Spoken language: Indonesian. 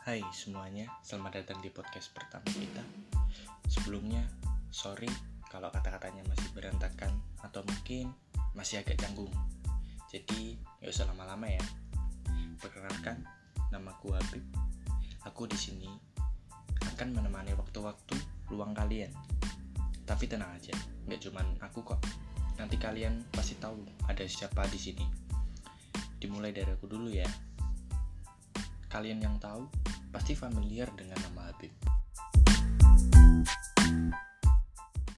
Hai semuanya, selamat datang di podcast pertama kita. Sebelumnya, sorry kalau kata-katanya masih berantakan atau mungkin masih agak canggung. Jadi, gak usah lama-lama ya. Perkenalkan, nama aku Habib. Aku di sini akan menemani waktu-waktu luang kalian. Tapi tenang aja, nggak cuman aku kok. Nanti kalian pasti tahu ada siapa di sini. Dimulai dari aku dulu ya. Kalian yang tahu pasti familiar dengan nama Habib.